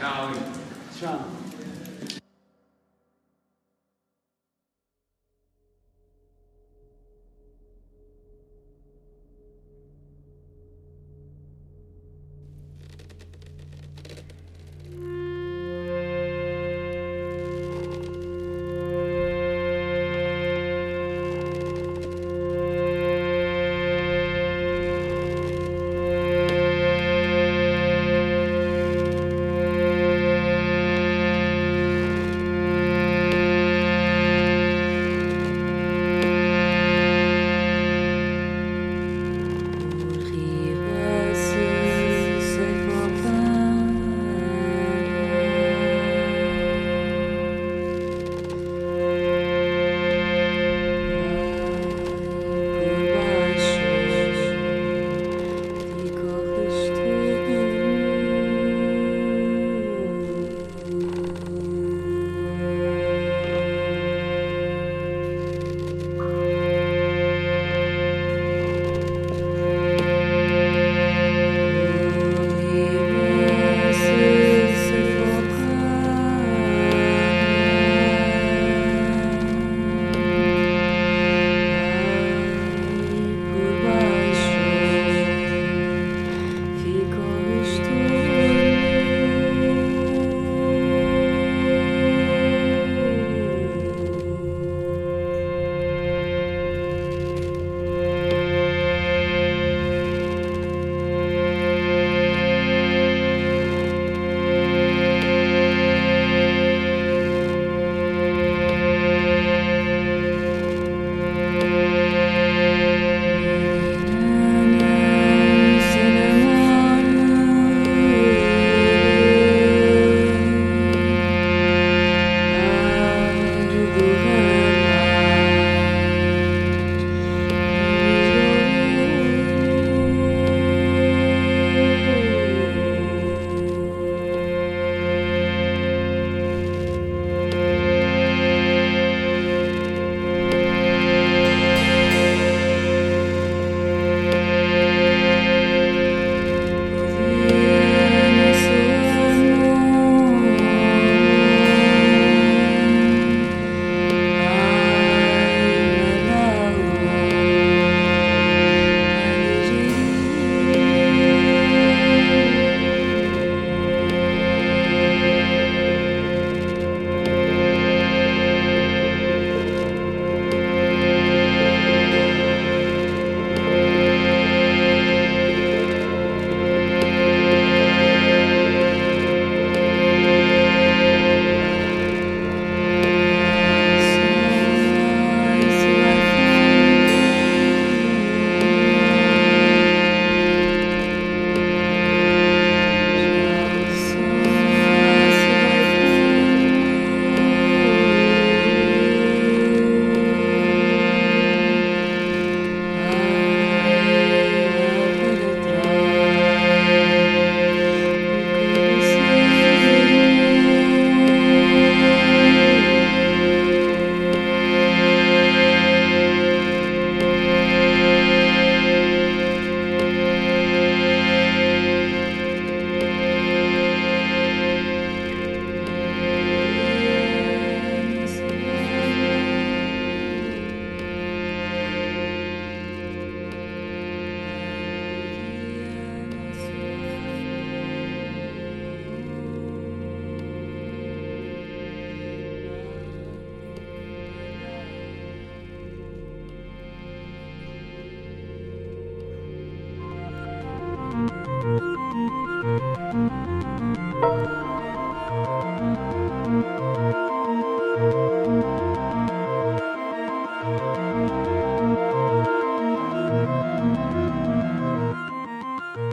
好，行。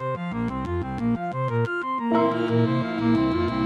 Thank you.